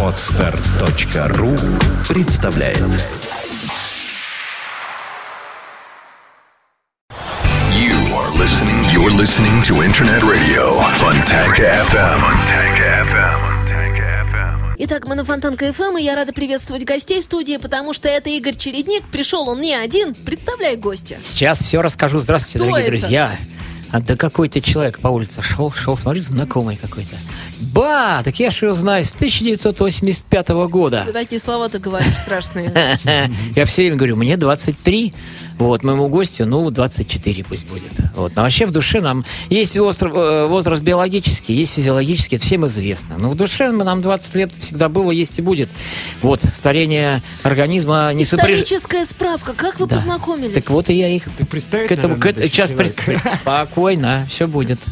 Отстар.ру представляет You are listening. You're listening to Internet Radio Fontanka FM. Fontanka FM. Fontanka FM. Итак, мы на Фонтанка ФМ, и я рада приветствовать гостей студии, потому что это Игорь Чередник. Пришел он не один. Представляй гостя. Сейчас все расскажу. Здравствуйте, Кто дорогие это? друзья. А да какой-то человек по улице шел, шел, смотрю, знакомый какой-то. Ба, так я же его знаю с 1985 года. Ты такие слова-то говоришь страшные. Я все время говорю, мне 23, вот, моему гостю, ну, 24 пусть будет. Вот. Но вообще в душе нам есть возраст, э, возраст биологический, есть физиологический, это всем известно. Но в душе мы- нам 20 лет всегда было, есть и будет. Вот, старение организма не сопряж... Историческая справка. Как вы Да. познакомились? Так вот и я их Ты представить, к этому, к наверное, эт- сейчас человека. спокойно, все будет.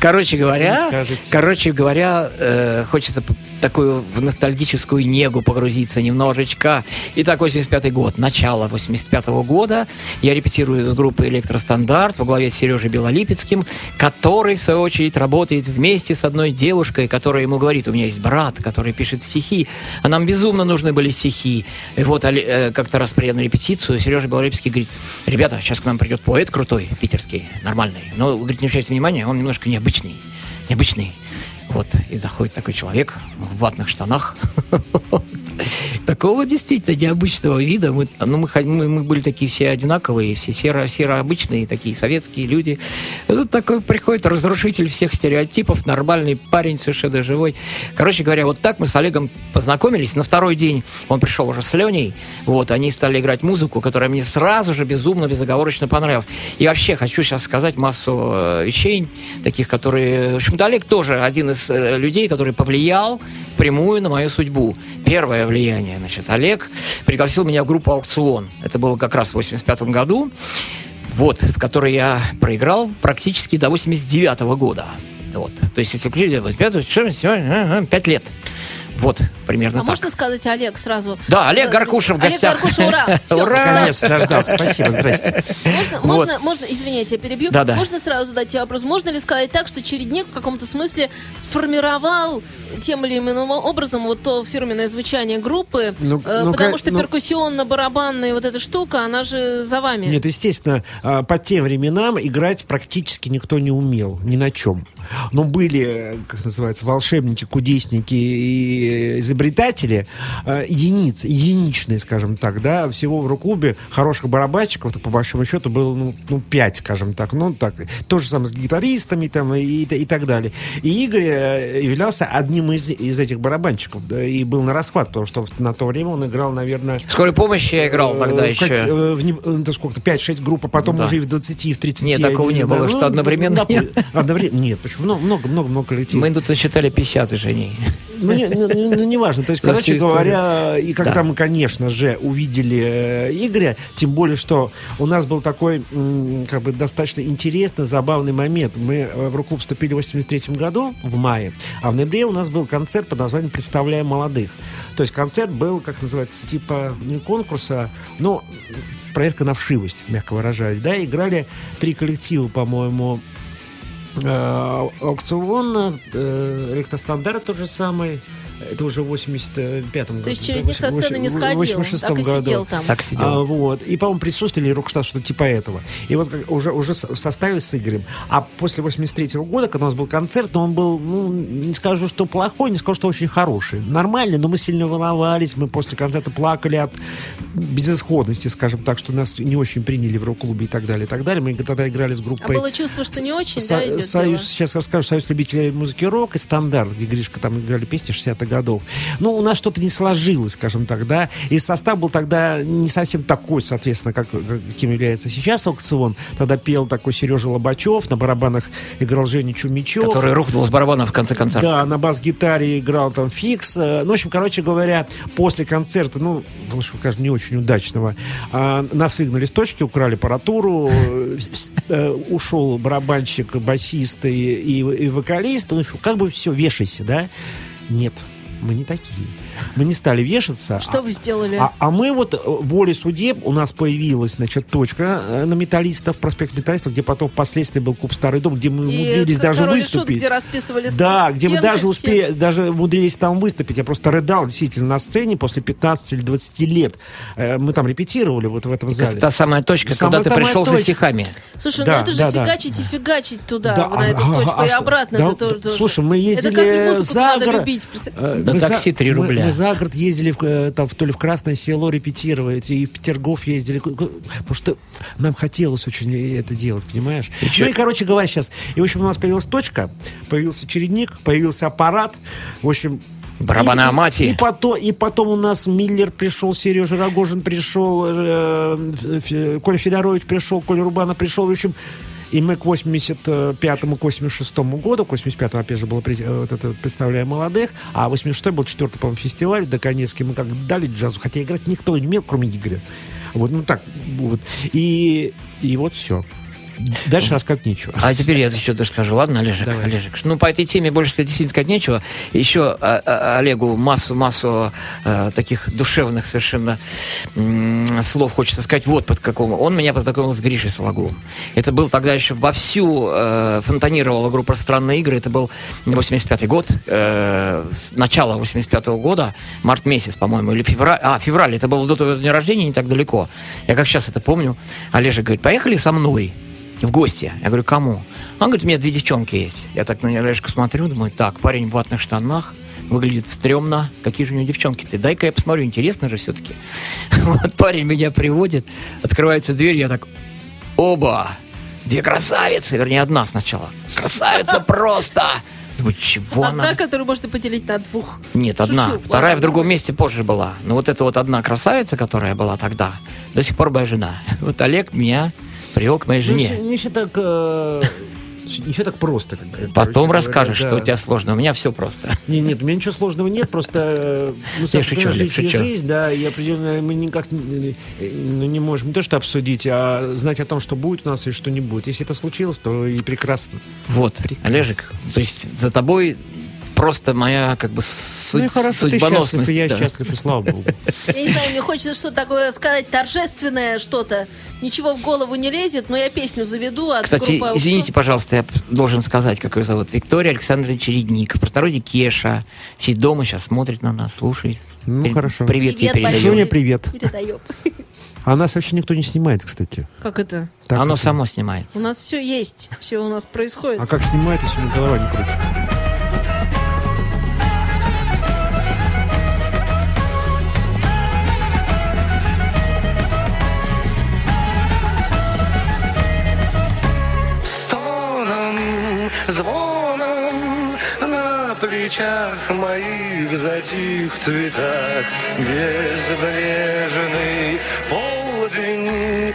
Короче говоря, короче говоря, э, хочется такую в ностальгическую негу погрузиться немножечко. Итак, 85 год, начало 85 года. Я репетирую с группой «Электростандарт» во главе с Сережей Белолипецким, который, в свою очередь, работает вместе с одной девушкой, которая ему говорит, у меня есть брат, который пишет стихи, а нам безумно нужны были стихи. И вот э, как-то раз приеду на репетицию, Сережа Белолипецкий говорит, ребята, сейчас к нам придет поэт крутой, питерский, нормальный. Но, говорит, не обращайте внимания, он немножко необычный. Необычный. Вот, и заходит такой человек в ватных штанах. Такого действительно необычного вида. Мы, ну, мы, мы, мы были такие все одинаковые, все серо, серо-обычные, такие советские люди. И тут такой приходит разрушитель всех стереотипов, нормальный парень, совершенно живой. Короче говоря, вот так мы с Олегом познакомились. На второй день он пришел уже с Леней. Вот, они стали играть музыку, которая мне сразу же безумно, безоговорочно понравилась. И вообще хочу сейчас сказать массу э, вещей, таких, которые... В общем-то, Олег тоже один из э, людей, который повлиял прямую на мою судьбу. Первое влияние, значит, Олег пригласил меня в группу «Аукцион». Это было как раз в 85 году, вот, в которой я проиграл практически до 89 года. Вот. То есть, если включить 85 5 лет. Вот, примерно А так. можно сказать Олег сразу? Да, Олег Гаркуша в гостях. Олег Гаркуша, ура! Всё, Ура! Наконец дождался. Спасибо, здрасте. Можно, Вот. можно, можно, извините, я перебью. Да-да. Можно сразу задать тебе вопрос. Можно ли сказать так, что Чередник в каком-то смысле сформировал тем или иным образом вот то фирменное звучание группы? Ну, э, ну, потому что ну- перкуссионно-барабанная вот эта штука, она же за вами. Нет, естественно, а, по тем временам играть практически никто не умел, ни на чем. Но были, э, как называется, волшебники, кудесники и изобретатели, э, единицы, единичные, скажем так, да, всего в рок-клубе хороших барабанщиков, по большому счету, было, ну, ну, пять, скажем так, ну, так, то же самое с гитаристами там и, и, и так далее. И Игорь э, являлся одним из, из этих барабанщиков, да, и был на расхват, потому что на то время он играл, наверное, Скорой помощи я играл тогда Э, как, еще. э, в не- э, сколько-то, 5-6 групп, а потом Да. уже и в 20, и в 30. Нет, такого не знаю. было, что одновременно да, не- одновременно. Нет, почему? Много, много, много, много коллективов. Мы тут насчитали 50 Женей. Ну, не, ну, ну, ну, неважно. То есть, короче говоря, и когда Да. мы, конечно же, увидели э, Игоря, тем более, что у нас был такой, как бы, достаточно интересный, забавный момент. Мы э, в рок-клуб вступили в 83 году, в мае, а в ноябре у нас был концерт под названием «Представляем молодых». То есть концерт был, как называется, типа не конкурса, но проверка на вшивость, мягко выражаясь. Да, играли три коллектива, по-моему, Э, аукцион, э, электростандарт тот же самый. Это уже в 85-м году. То есть да, Чередник со восемь- сцены не сходил, 86-м так и году. сидел там. Так А, сидел. вот. И, по-моему, присутствовали Рокштадт, что-то типа этого. И вот как- уже, уже в составе с Игорем. А после 83 года, когда у нас был концерт, но он был, ну, не скажу, что плохой, не скажу, что очень хороший. Нормальный, но мы сильно волновались, мы после концерта плакали от безысходности, скажем так, что нас не очень приняли в рок-клубе и так далее, и так далее. Мы тогда играли с А группой... было чувство, что не очень, Со- да, идет союз, дело? сейчас расскажу, Союз любителей музыки рок и стандарт, где Гришка там играли песни 60-х годов. Ну, у нас что-то не сложилось, скажем так, да, и состав был тогда не совсем такой, соответственно, как, как- каким является сейчас аукцион. Тогда пел такой Сережа Лобачев, на барабанах играл Женя Чумичев. Который рухнул с барабана в конце концерта. Да, на бас-гитаре играл там Фикс. Э, Ну, в общем, короче говоря, после концерта, ну, потому что, конечно, не очень удачного, а, нас выгнали с точки, украли аппаратуру, э, э, ушел барабанщик, басист и, и, и вокалист. Ну, как бы все, вешайся, да? Нет, мы не такие. Мы не стали вешаться. Что а- вы сделали? А, а мы вот э, волей судеб у нас появилась, значит, точка э, на металлистов, проспект металлистов, где потом впоследствии был клуб Старый дом, где мы И умудрились даже и шут, выступить. где расписывали Да, где мы даже все. успели, даже умудрились там выступить. Я просто рыдал действительно на сцене после 15 или 20 лет. Э, Мы там репетировали вот в этом зале. Это та самая точка, Самая когда ты пришел за точка. стихами. Слушай, Да, ну это же да, да. фигачить и фигачить туда, Да, на эту а- а- точку, а и обратно. Да, это тоже- тоже. слушай, мы ездили Это как музыку за надо город. любить. Э, Да мы такси за- три мы- рубля. Мы, за город ездили в, э, там, в- то ли в Красное Село репетировать, и в Петергоф ездили, потому что нам хотелось очень это делать, понимаешь? И чё? ну и, короче говоря, сейчас. И, в общем, у нас появилась точка, появился чередник, появился аппарат. В общем, Барабаны и- Амати. И, потом, и потом у нас Миллер пришел, Сережа Рогожин пришел, э, Ф- Коля Федорович пришел, Коля Рубана пришел. В общем, и мы к 85-му, к 86-му году, к 85-му, опять же, было э, вот это «Представляем молодых», а 86-й был четвертый, по-моему, фестиваль Доконецкий. Мы как дали джазу, хотя играть никто не умел, кроме Игоря. Вот, ну так, вот. И, и вот все. Дальше рассказать нечего. А теперь я еще даже скажу, ладно, Олежек? Давай. Олежек, ну, по этой теме больше сказать, действительно сказать нечего. Еще а, а, Олегу массу-массу а, таких душевных совершенно слов хочется сказать. Вот под какому. Он меня познакомил с Гришей Сологубом. Это был тогда еще вовсю э, фонтанировала группа «Странные игры». Это был 85-й год, э, с начала 85-го года, март месяц, по-моему, или февраль. А, февраль, это было до твоего дня рождения, не так далеко. Я как сейчас это помню. Олежек говорит, поехали со мной в гости. Я говорю, кому? Он говорит, у меня две девчонки есть. Я так на Олежку смотрю, думаю, так, парень в ватных штанах, выглядит стрёмно. Какие же у него девчонки-то? Дай-ка я посмотрю, интересно же все-таки. Вот парень меня приводит, открывается дверь, я так, оба, две красавицы, вернее, одна сначала. Красавица просто! Думаю, чего она? Одна, которую можно поделить на двух. Нет, Шучу, одна. ладно. Вторая в другом месте позже была. Но вот эта вот одна красавица, которая была тогда, до сих пор моя жена. Вот Олег меня привел к моей жене. Ну, не все так, э, не все так просто. Как, бы, Потом расскажешь, говоря, что да. у тебя сложно. У меня все просто. Не, нет, у меня ничего сложного нет, просто ну, Я шучу, жизнь шучу. жизнь, да, и определенно мы никак не, ну, не можем не то что обсудить, а знать о том, что будет у нас и что не будет. Если это случилось, то и прекрасно. Вот, Олежек, то есть за тобой просто моя как бы ну и хорошо, ты счастлив, и я да. счастлив, и слава богу. Я не знаю, мне хочется что такое сказать торжественное что-то. Ничего в голову не лезет, но я песню заведу от Кстати, группы извините, пожалуйста, я должен сказать, как ее зовут. Виктория Александровна Чередник. В простороде Кеша. Сидит дома, сейчас смотрит на нас, слушает. Ну, При- хорошо. Привет, ей Привет, передаем. большой. Соня, привет. Передаем. А нас вообще никто не снимает, кстати. Как это? Так Оно вот. само снимает. У нас все есть, все у нас происходит. А как снимает, если у меня голова не крутит? Плечах моих затих в цветах. Безбрежный полдень,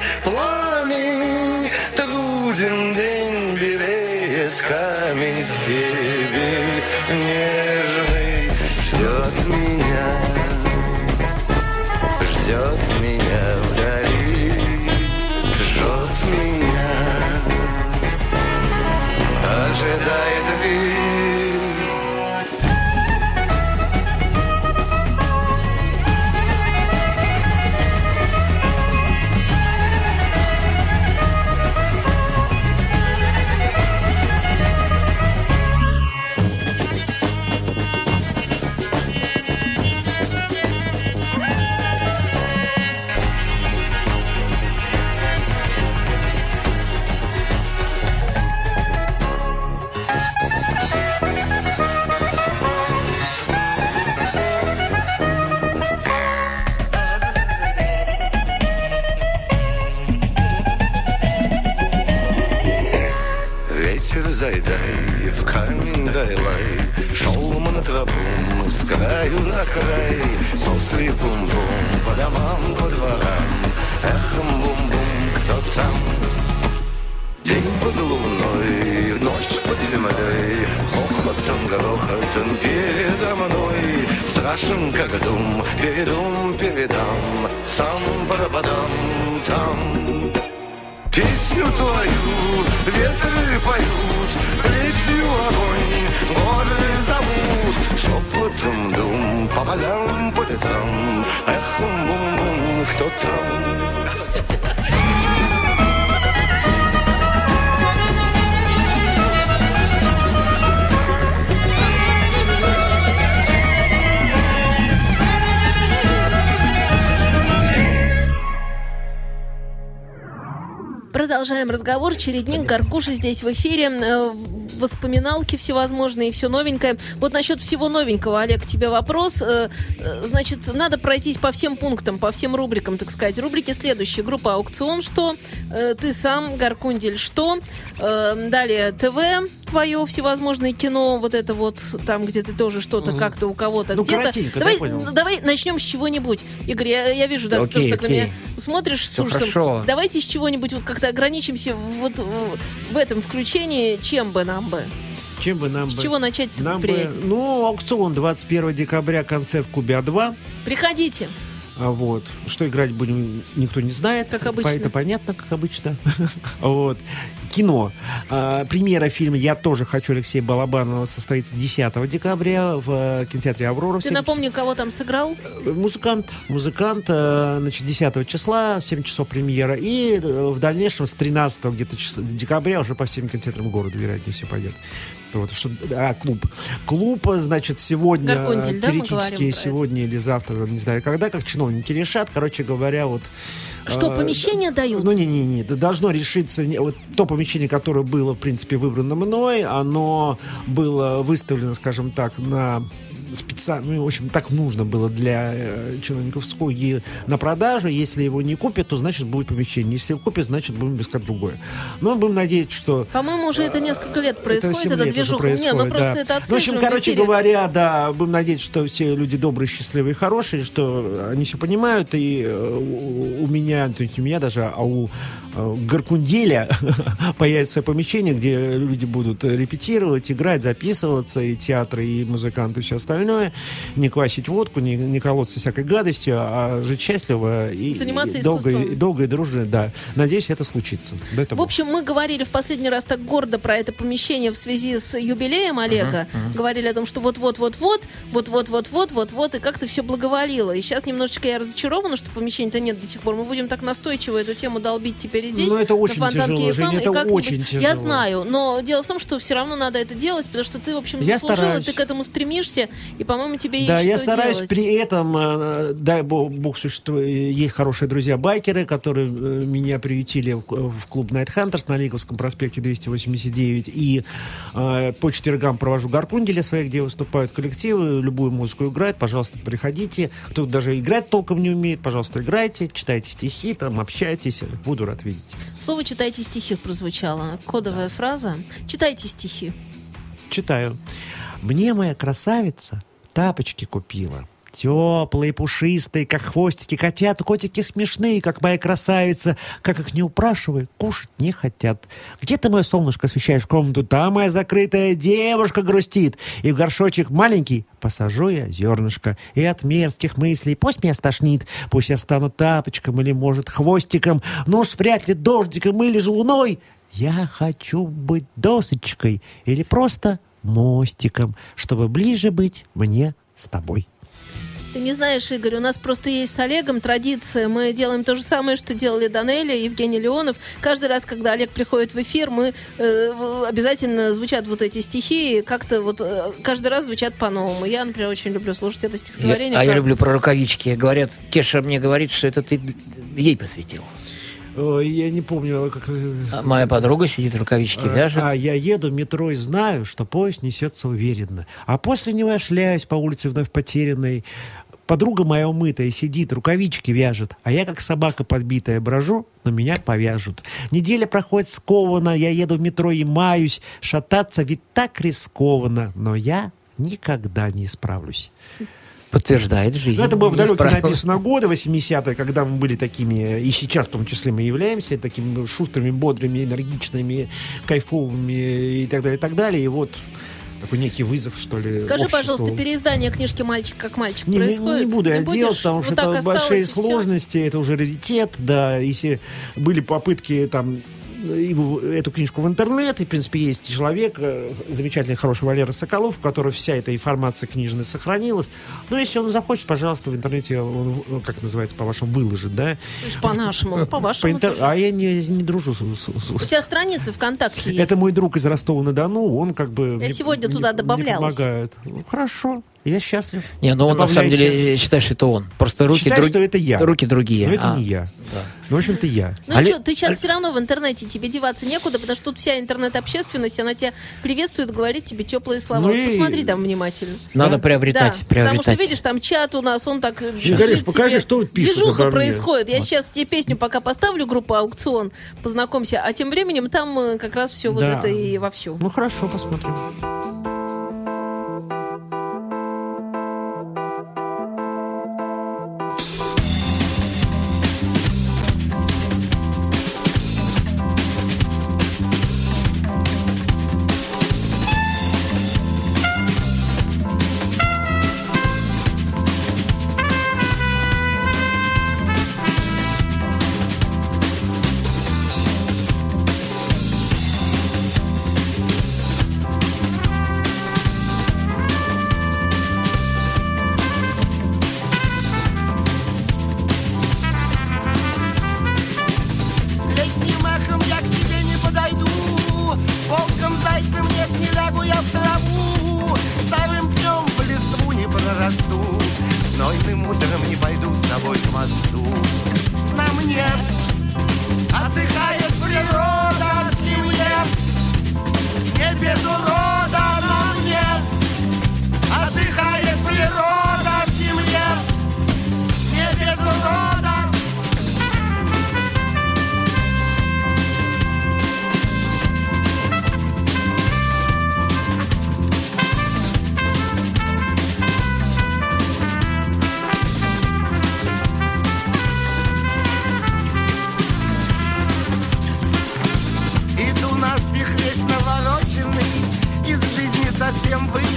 Продолжаем разговор. Чередник, Гаркуша здесь в эфире. Э, Воспоминалки всевозможные, все новенькое. Вот насчет всего новенького, Олег, тебе вопрос. Э, э, Значит, надо пройтись по всем пунктам, по всем рубрикам, так сказать. Рубрики следующие. Группа «Аукцион» что? Ты сам, Гаркундель что? Далее ТВ твое всевозможное кино, вот это вот там, где ты тоже что-то как-то у кого-то Ну, где-то. давай, давай начнем с чего-нибудь. Игорь, я, я вижу, да, ты Окей, тоже так на меня смотришь с Всё ужасом. хорошо. Давайте с чего-нибудь вот как-то ограничимся вот э, в этом включении, чем бы нам бы. Чем бы нам С бы... чего начать Нам бы, приятнее? ну, аукцион 21 декабря, концерт в Кубе А2. Приходите. А Вот. Что играть будем, никто не знает. Как обычно. Это понятно, как обычно. Вот. Кино. А, Премьера фильма «Я тоже хочу» Алексея Балабанова состоится 10 декабря в э, кинотеатре «Аврора». Ты семь- напомни, кого там сыграл? Музыкант. Музыкант. э, Значит, 10 числа, в 7 часов премьера. И э, в дальнейшем с 13 где-то декабря уже по всем кинотеатрам города, вероятнее, все пойдет. Вот, что, а, клуб. Клуб, значит, сегодня, да, говорим теоретически это? сегодня или завтра, не знаю когда, как чиновники решат. Короче говоря, вот... Что, э, помещение дают? Ну, не-не-не, должно решиться... Вот то помещение, которое было, в принципе, выбрано мной, оно было выставлено, скажем так, на специально, ну, в общем, так нужно было для э, чиновников СКО на продажу. Если его не купят, то, значит, будет помещение. Если его купят, значит, будем искать другое. Но будем надеяться, что По-моему, уже это несколько лет происходит, лет уже движуха. Не, ну происходит, просто да. это Ну, В общем, короче эфире. говоря, да, будем надеяться, что все люди добрые, счастливые, хорошие, что они все понимают, и э, у, меня, то есть у меня даже, а у э, Гаркунделя появится помещение, где люди будут репетировать, играть, записываться, и театры, и музыканты, и все остальное. Не квасить водку, не, не колоться всякой гадостью, а жить счастливо и, Заниматься и долго, и, долго и дружно, да. Надеюсь, это случится. Дай В Бог. общем, мы говорили в последний раз так гордо про это помещение в связи с юбилеем Олега. Говорили о том, что вот-вот-вот-вот, вот-вот-вот-вот, вот-вот, и как-то все благоволило. И сейчас немножечко я разочарована, что помещения-то нет до сих пор. Мы будем так настойчиво эту тему долбить теперь и здесь. Ну, это очень тяжело, и это очень Я тяжело. знаю, но дело в том, что все равно надо это делать, потому что ты, в общем, Я стараюсь. ты к этому стремишься, и, по-моему, тебе Да, есть я что стараюсь делать. при этом, э, дай бог, бог существует, есть хорошие друзья-байкеры, которые э, меня приютили в, клуб Night Hunters на Лиговском проспекте 289. И э, по четвергам провожу гаркунделя своих, где выступают коллективы, любую музыку играют, пожалуйста, приходите. Кто даже играть толком не умеет, пожалуйста, играйте, читайте стихи, там, общайтесь, буду рад видеть. Слово «читайте стихи» прозвучало. Кодовая фраза. Читайте стихи. Читаю. Мне моя красавица тапочки купила. Теплые, пушистые, как хвостики котят. Котики смешные, как моя красавица. Как их не упрашивай, кушать не хотят. Где ты, мое солнышко, освещаешь комнату? Там моя закрытая девушка грустит. И в горшочек маленький посажу я зернышко. И от мерзких мыслей пусть меня стошнит. Пусть я стану тапочком или, может, хвостиком. Но уж вряд ли дождиком или же луной. Я хочу быть досочкой или просто мостиком, чтобы ближе быть мне с тобой. Ты не знаешь, Игорь, у нас просто есть с Олегом традиция. Мы делаем то же самое, что делали Данелия, Евгений Леонов. Каждый раз, когда Олег приходит в эфир, мы э, обязательно звучат вот эти стихи, и как-то вот э, каждый раз звучат по-новому. Я, например, очень люблю слушать это Я- стихотворение. а я про- люблю про рукавички. Говорят, Кеша мне говорит, что это ты ей посвятил. Я не помню, как... А моя подруга сидит, рукавички вяжет. А я еду в метро и знаю, что поезд несется уверенно. А после него я шляюсь по улице вновь потерянной. Подруга моя умытая сидит, рукавички вяжет, а я как собака подбитая брожу, но меня повяжут. Неделя проходит скованно, я еду в метро и маюсь. Шататься ведь так рискованно, но я никогда не исправлюсь. Подтверждает жизнь. Ну, это было в Не далекие написано годы, 80-е, когда мы были такими, и сейчас в том числе мы являемся такими шустрыми, бодрыми, энергичными, кайфовыми и так далее, и так далее. И вот такой некий вызов, что ли, Скажи, обществу. пожалуйста, переиздание книжки «Мальчик как мальчик» Не, не- происходит? не буду я делать, потому что Вот так это большие сложности, это уже раритет, да, если были попытки там эту книжку в интернет, и, в принципе, есть человек, э, замечательный, хороший Валера Соколов, у которого вся эта информация книжная сохранилась. Но если он захочет, пожалуйста, в интернете, он, ну, как называется, по-вашему, выложит, да? По-нашему, По по-вашему. интер- тоже. А я не, не дружу с... с- с- У тебя страницы ВКонтакте есть. Это мой друг из Ростова-на-Дону, он как бы... Я мне- сегодня туда добавлялась. помогает. Ну, хорошо, я счастлив. Не, ну он на самом деле считает, что это он. Просто руки, Считай, друг- что это я. руки другие. Но это А, не я. Ну, в общем-то, я. Ну Олег- что, ты сейчас все равно в интернете, тебе деваться некуда, потому что тут вся интернет-общественность, она тебя приветствует, говорит тебе теплые слова. Ну Вот и- Посмотри там внимательно. Надо Да? приобретать, да, приобретать. потому что, видишь, там чат у нас, он так... э, говоришь, бежит покажи, что пишут Движуха происходит. Я сейчас тебе песню пока поставлю, группа «Аукцион», познакомься, а тем временем там э, как раз все вот Да. это и вовсю. Ну, хорошо, посмотрим.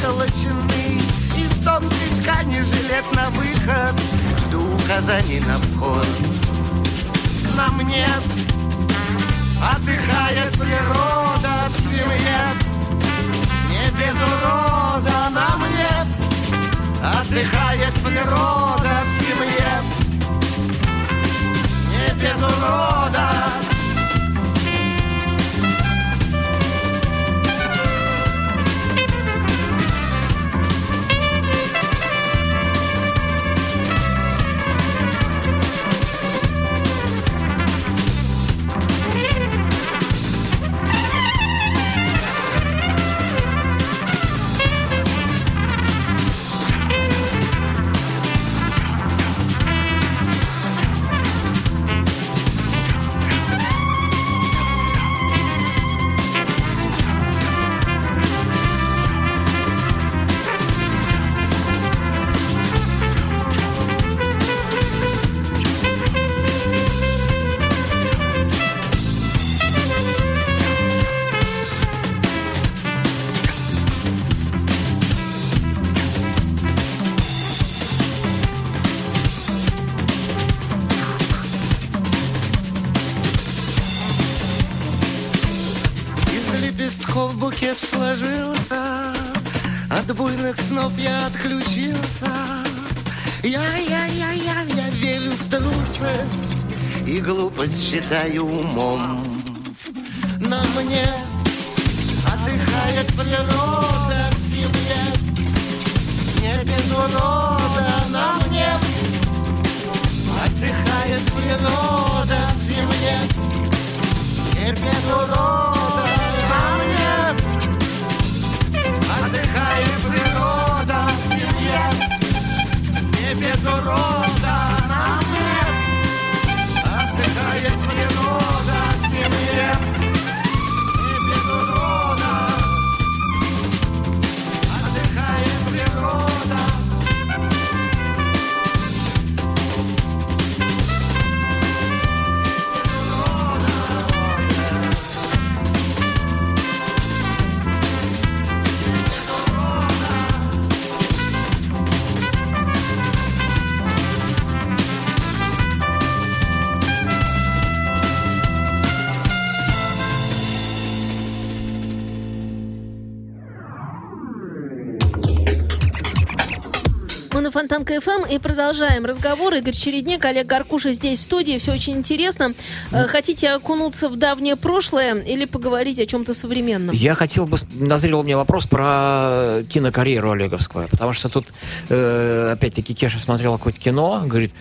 Совсем выколоченный Из тонкой ткани жилет на выход. Жду указаний на вход. На мне Отдыхает природа в Не без урода на мне Отдыхает природа в семье. Не без урода снов я отключился. Я-я-я-я, я верю в трусость И глупость считаю умом. На мне ФМ и продолжаем разговор. Игорь Чередник, Олег Гаркуша здесь в студии. Все очень интересно. Э, Хотите окунуться в давнее прошлое или поговорить о чем-то современном? Я хотел бы, назрел у меня вопрос про кинокарьеру Олеговскую, потому что тут, э, опять-таки, Кеша смотрел какое-то кино, говорит,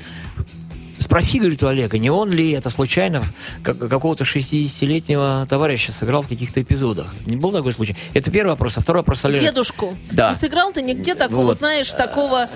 Спроси, говорит, у Олега, не он ли это случайно как- какого-то 60-летнего товарища сыграл в каких-то эпизодах? Не был такой случай? Это первый вопрос. А второй вопрос Олега. Дедушку. Да. Не сыграл ты нигде такого, Вот. знаешь, такого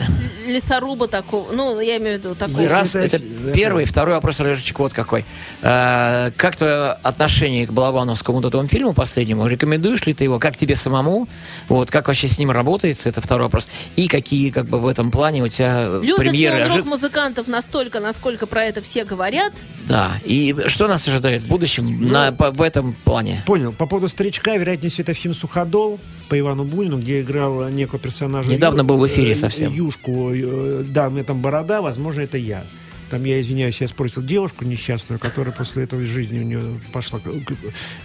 лесоруба такого. Ну, я имею в виду такого. Раз, это- первый, второй вопрос, Олежечек, вот какой. Э, как твое отношение к Балабановскому вот этому фильму последнему? Рекомендуешь ли ты его? Как тебе самому? Вот, как вообще с ним работается? Это второй вопрос. И какие, как бы, в этом плане у тебя Любит премьеры? ли он ожи- рок-музыкантов настолько, насколько про это все говорят? Да. И что нас ожидает в будущем Ну, на, по- в этом плане? Понял. По поводу старичка, вероятнее всего, это фильм «Суходол» по Ивану Бунину, где играл некого персонажа. Недавно Ю- был в эфире э, совсем. Юшку. Э, Да, у меня там борода, возможно, это я. Там, я извиняюсь, я спросил девушку несчастную, которая после этого из жизни у нее пошла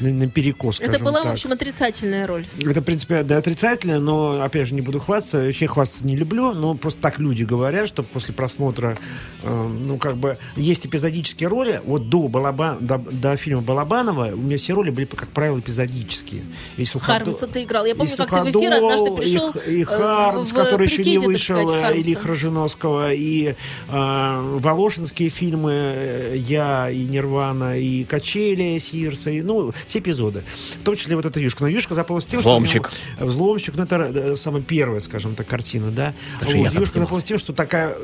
на, на перекос, Это была, в так. общем, отрицательная роль. Это, в принципе, да, отрицательно, но, опять же, не буду хвастаться. Вообще хвастаться не люблю, но просто так люди говорят, что после просмотра, э, ну, как бы, есть эпизодические роли. Вот до, Балаба, до, до фильма Балабанова у меня все роли были, как правило, эпизодические. И Суходол- Хармса ты играл. Я помню, и как ты в эфир Суходол, однажды и пришел, Х- И, э, Хармс, в который еще не вышел, сказать, э, Хармса. или Хрожиновского, и э, Волошинские фильмы э, «Я», и «Нирвана», и «Качели» Сирса, и, ну, все эпизоды. В том числе вот эта «Юшка». Но «Юшка» запомнилась тем, Взломщик. что... него- Взломщик, ну, это э, самая первая, скажем так, картина, да. Даже Вот, «Юшка» запомнилась тем, что такая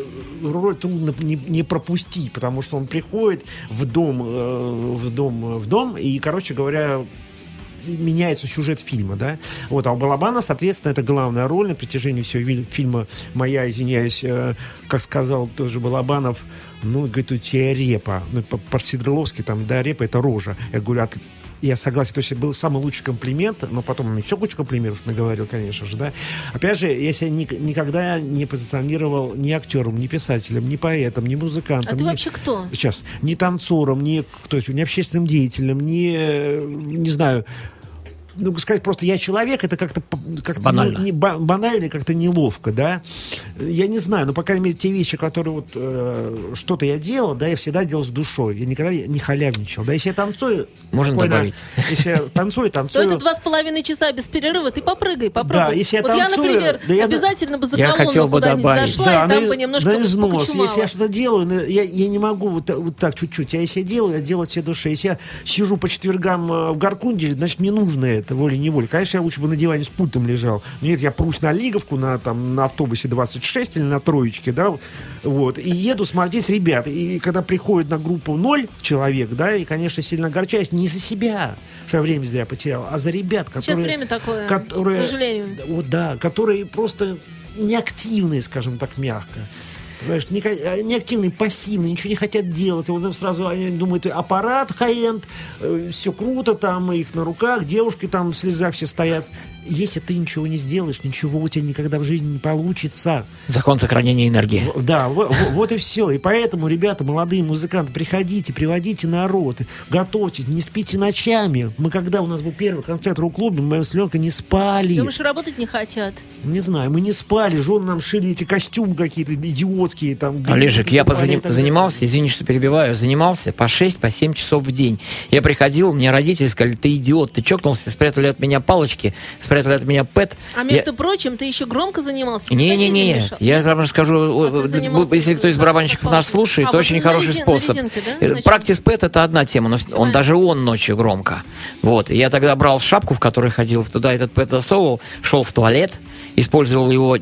роль трудно не, не пропустить, потому что он приходит в дом, э, в дом, в дом, и, короче говоря, меняется сюжет фильма, да. Вот, а у Балабана, соответственно, это главная роль на протяжении всего фильма «Моя», извиняюсь, э, как сказал тоже Балабанов, ну, говорит, у тебя репа. Ну, по- по-сидоровски там, да, репа — это рожа. Я говорю, «А я согласен, то есть это был самый лучший комплимент, но потом еще кучу комплиментов наговорил, конечно же, да. Опять же, я себя ни- никогда не позиционировал ни актером, ни писателем, ни поэтом, ни музыкантом. А ты ни- вообще кто? Сейчас, ни танцором, ни, кто еще, ни общественным деятелем, ни, э, не знаю, ну, сказать просто я человек, это как-то как Банально. Не, ба- банально как-то неловко, да. Я не знаю, но, по крайней мере, те вещи, которые вот э, что-то я делал, да, я всегда делал с душой. Я никогда не халявничал. Да, если я танцую... Можно спокойно, добавить. Если я танцую, То танцую... это два с половиной часа без перерыва. Ты попрыгай, попробуй. Да, если я вот я, танцую, например, да я- обязательно бы за Я хотел бы куда-нибудь добавить. зашла, и там бы немножко на износ. Если я что-то делаю, ну, я, я не могу вот, вот так чуть-чуть. А если я делаю, я делаю от всей души. Если я сижу по четвергам э, в Гаркунде, значит, мне нужно это волей-неволей. Конечно, я лучше бы на диване с пультом лежал. Но нет, я прусь на Лиговку на, там, на автобусе 26 или на троечке, да, вот, и еду смотреть ребят. И когда приходит на группу ноль человек, да, и, конечно, сильно огорчаюсь не за себя, что я время зря потерял, а за ребят, которые... Сейчас время такое, которые, к сожалению. Вот да, которые просто неактивные, скажем так, мягко. Понимаешь, не, ка- неактивные, пассивные, ничего не хотят делать. Вот сразу они думают, аппарат хай-энд, все круто, там их на руках, девушки там в слезах все стоят. Если ты ничего не сделаешь, ничего у тебя никогда в жизни не получится. Закон сохранения энергии. Да, во- во- вот и все. И поэтому, ребята, молодые музыканты, приходите, приводите народ, готовьтесь, не спите ночами. Мы когда у нас был первый концерт в рок-клубе, мы с Ленкой не спали. Думаешь, работать не хотят? Не знаю, мы не спали, жены нам шили эти костюмы какие-то идиотские. Там, Олежек, я позаним- занимался, извини, что перебиваю, занимался по 6, по 7 часов в день. Я приходил, мне родители сказали, ты идиот, ты чокнулся, спрятали от меня палочки, спрятали от меня пэт. А между прочим, ты еще громко занимался. Не-не-не, я вам расскажу, А ты занимался если кто из барабанщиков нас слушает, А, то вот очень хороший резин- способ. резинке, да, Э? Практис пэт это одна тема, но он Понимаю. даже он ночью громко. Вот, я тогда брал шапку, в которой ходил, туда этот пэт засовывал, шел в туалет, использовал его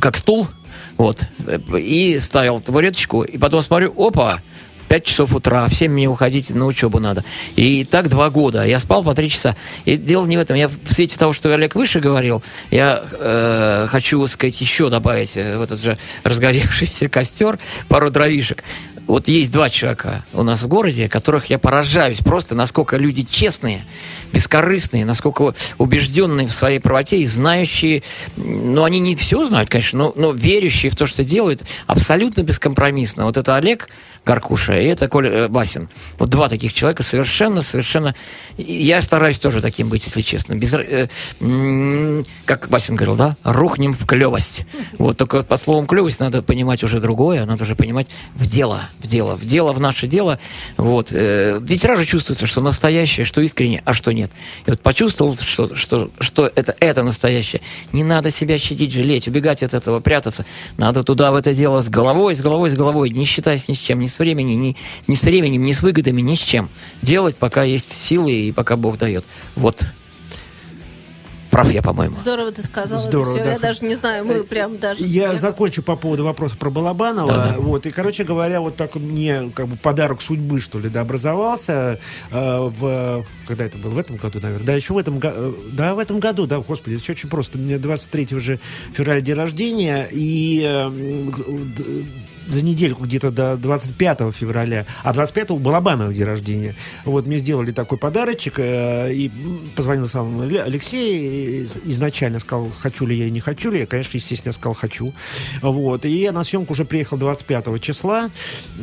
как стул, вот, э, и ставил табуреточку, и потом смотрю, опа, 5 часов утра, в 7 мне уходить на учебу надо. И так два года. Я спал по 3 часа. И дело не в этом. Я в свете того, что Олег выше говорил, я э, хочу, сказать, еще добавить э, в этот же разгоревшийся костер пару дровишек. Вот есть два человека у нас в городе, которых я поражаюсь просто, насколько люди честные, бескорыстные, насколько убежденные в своей правоте и знающие, ну, они не все знают, конечно, но, но верящие в то, что делают, абсолютно бескомпромиссно. Вот это Олег Гаркуша, и это Коля э, Басин. Вот два таких человека совершенно, совершенно... Я стараюсь тоже таким быть, если честно. Без, э, как Басин говорил, да? Рухнем в клевость. Вот, только по словам клевость надо понимать уже другое, надо уже понимать в дело, в дело, в дело, в наше дело. Вот. э, Ведь сразу чувствуется, что настоящее, что искренне, а что нет. И вот почувствовал, что, что, что это, это настоящее. Не надо себя щадить, жалеть, убегать от этого, прятаться. Надо туда, в это дело, с головой, с головой, с головой, не считаясь ни с чем, ни с временем, ни, ни с временем, ни с выгодами, ни с чем. Делать, пока есть силы и пока Бог дает. Вот. Прав я, по-моему. Здорово ты сказал Здорово, это все. да. Я даже не знаю, мы прям даже... Я закончу по поводу вопроса про Балабанова. Да-да. Вот, и, короче говоря, вот так мне как бы подарок судьбы, что ли, да, образовался э, в... Когда это было? В этом году, наверное. Да, еще в этом году. Да, в этом году, да, господи, это очень просто. У меня 23 же февраля день рождения, и э, за недельку где-то до 25 февраля, а 25 у Балабанова день рождения. Вот мне сделали такой подарочек, э, и позвонил сам Ле- Алексей, изначально сказал, хочу ли я и не хочу ли. Я, конечно, естественно, сказал, хочу. Вот. И я на съемку уже приехал 25 числа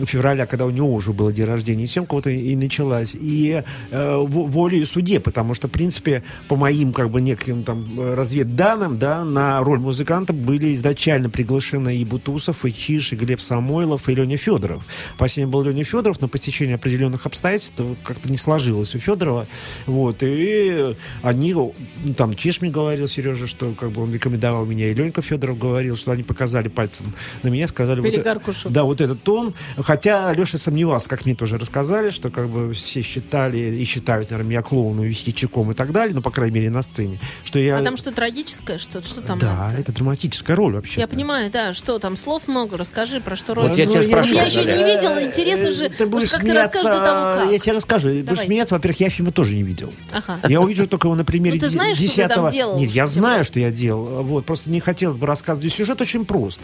февраля, когда у него уже было день рождения, и съемка вот и, и началась. И э, волею судеб, потому что, в принципе, по моим как бы неким там разведданным, да, на роль музыканта были изначально приглашены и Бутусов, и Чиш, и Глеб Самойлов, и Леня Федоров. Последним был Леня Федоров, но по течению определенных обстоятельств как-то не сложилось у Федорова. Вот, и они, ну, там, Чиш мне говорил, Сережа, что как бы он рекомендовал меня, и Ленька Федоров говорил, что они показали пальцем на меня, сказали... вот, э- да, вот этот тон. Хотя Леша сомневался, как мне тоже рассказали, что как бы все считали и считают, наверное, меня клоуном, весельчаком и так далее, ну, по крайней мере, на сцене. Что я... А там что, трагическое? Что, что там? да, это? это драматическая роль вообще. Я понимаю, да, что там слов много, расскажи, про что Вот роль. я тебя Ну, спрошу, Я еще не видела, интересно же, Ты будешь как ты расскажешь смеяться, как. я тебе расскажу. Будешь Давай. смеяться, во-первых, я фильма тоже не видел. Ага. Я увижу только его на примере Ну, ты знаешь, что ты 10 там делал? Нет, я знаю, что я делал. Вот, просто не хотелось бы рассказывать. Сюжет очень прост.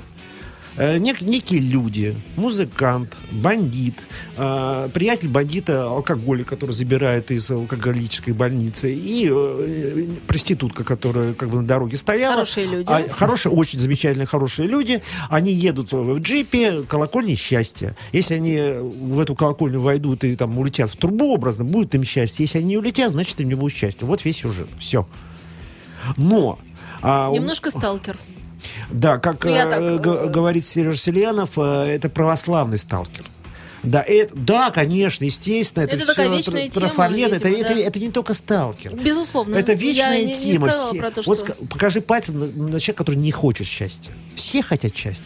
Э, нек- некие люди, музыкант, бандит, э, приятель бандита, алкоголик, который забирает из алкоголической больницы, и э, проститутка, которая как бы на дороге стояла. Хорошие люди. А, хорошие, очень замечательные, хорошие люди. Они едут в джипе колокольни счастья. Если они в эту колокольню войдут и там улетят в трубу образно, будет им счастье. Если они не улетят, значит им не будет счастья. Вот весь сюжет. Все. Но... а, Немножко сталкер. Да, как Ну, э, так, г- э, говорит Сереж Селянов, э, это православный сталкер. Да, это, да, конечно, естественно, это, Это такая всё вечная тра- тема, это, видимо, это, да. это не только сталкер. Безусловно. Это Я вечная не- не тема. Все- про то, Вот ска- покажи пальцем на, на человека, который не хочет счастья. Все хотят счастья.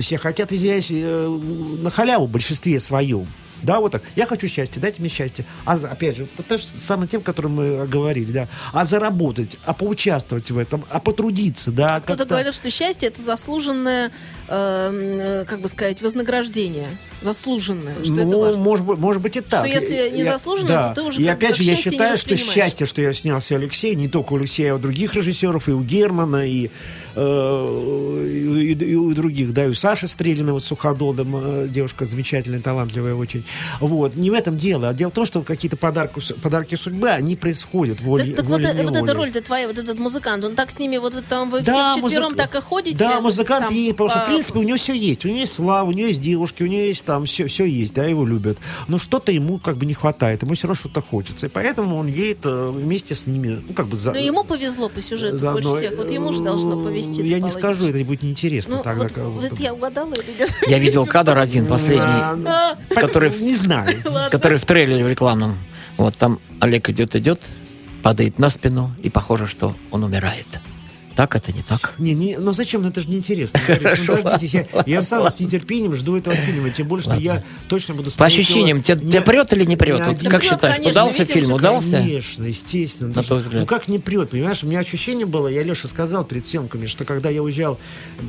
Все хотят, извиняюсь, на халяву в большинстве своем. Да, вот так. Я хочу счастья, дайте мне счастье. А опять же, это то же самое тем, которым мы говорили, да. А заработать, а поучаствовать в этом, а потрудиться, да. Кто-то как-то- говорит, что счастье это заслуженное, э, э, как бы сказать, вознаграждение. Заслуженное. Что это ну, важно. может быть, может быть и так. если не Я- заслуженно, да. то ты уже И как опять же, я считаю, что счастье, что я снялся Алексей, не только у Алексея, а у других режиссеров, и у Германа, и, э, и, и- и у других, да, и у Саши Стрелина, вот Суходолом, э, девушка замечательная, талантливая очень. Вот, не в этом дело, а дело в том, что какие-то подарки, подарки судьбы, они происходят волей, Так, так вот, э, вот волей-неволей. эта роль-то твоя, вот этот музыкант, он так с ними, вот там вы Да, все вчетвером музык- так и ходите? Да, музыкант там, и потому что, в по- принципе, у него все есть. У него есть слава, у него есть девушки, у него есть там все, все есть, да, его любят. Но что-то ему как бы не хватает, ему все равно что-то хочется. И поэтому он едет э, вместе с ними, ну, как бы за... Но ему повезло по сюжету заодно. больше всех. Вот ему же должно повезти. Я не скажу, это будет неинтересно Ну, тогда. вот, как вот будто. я угадала или нет? Я видел кадр один, последний, А, который- Не знаю. который в трейлере в рекламном. Вот там Олег идет, идет, падает на спину, и похоже, что он умирает. Так это не так? Не, не, ну зачем? Ну это же неинтересно. Говоришь, ну, дождитесь, я, я сам с нетерпением жду этого фильма. Тем более, что я точно буду По смотреть ощущениям, его тебе, не- прет или не прет? Вот один- как Прет, считаешь, конечно, удался видим фильм? Удался? Конечно, естественно. На Даже-. Ну как не прет, понимаешь? У меня ощущение было, я Леша сказал перед съемками, что когда я уезжал,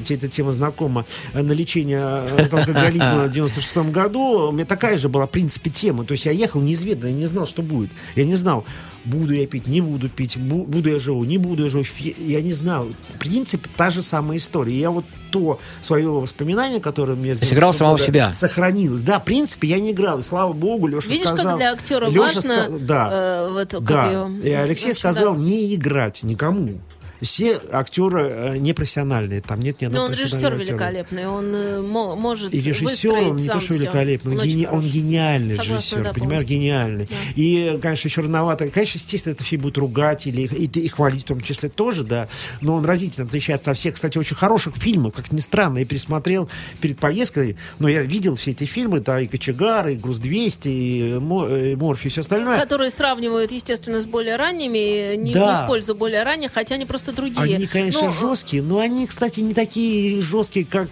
тебе эта тема знакома, э, на лечение э, алкоголизма в 96 году, у меня такая же была, в принципе, тема. То есть я ехал неизведанно, я не знал, что будет. Я не знал, буду я пить, не буду пить, бу- буду я живу, не буду я живу. Я не знал. В принципе, та же самая история. Я вот то свое воспоминание, которое мне... есть играл 96 самого себя. Сохранилось. Да, в принципе, я не играл. И слава богу, Леша Видишь, сказал... как для актера Леша важно ска- Да. э, в эту, как Да, её, и Алексей общем, сказал да. не играть никому. Все актеры э, непрофессиональные, там нет ни Но одного он режиссер актера. великолепный, он э, мо- может И режиссер, он не то что великолепный, он, гени- он гениальный Согласна, режиссер, да, понимаешь, полностью. гениальный. И, конечно, еще рановато. Конечно, естественно, этот фильм будет ругать или и, и хвалить в том числе тоже, да. Но он разительно отличается от всех, кстати, очень хороших фильмов, как ни странно. Я пересмотрел перед поездкой, но я видел все эти фильмы, да, и «Кочегар», и «Груз-200», и э, «Морфи», и все остальное. Которые сравнивают, естественно, с более ранними, не, Да. не в пользу более ранних, хотя они просто другие. Они, конечно, Ну, жесткие, но они, кстати, не такие жесткие, как,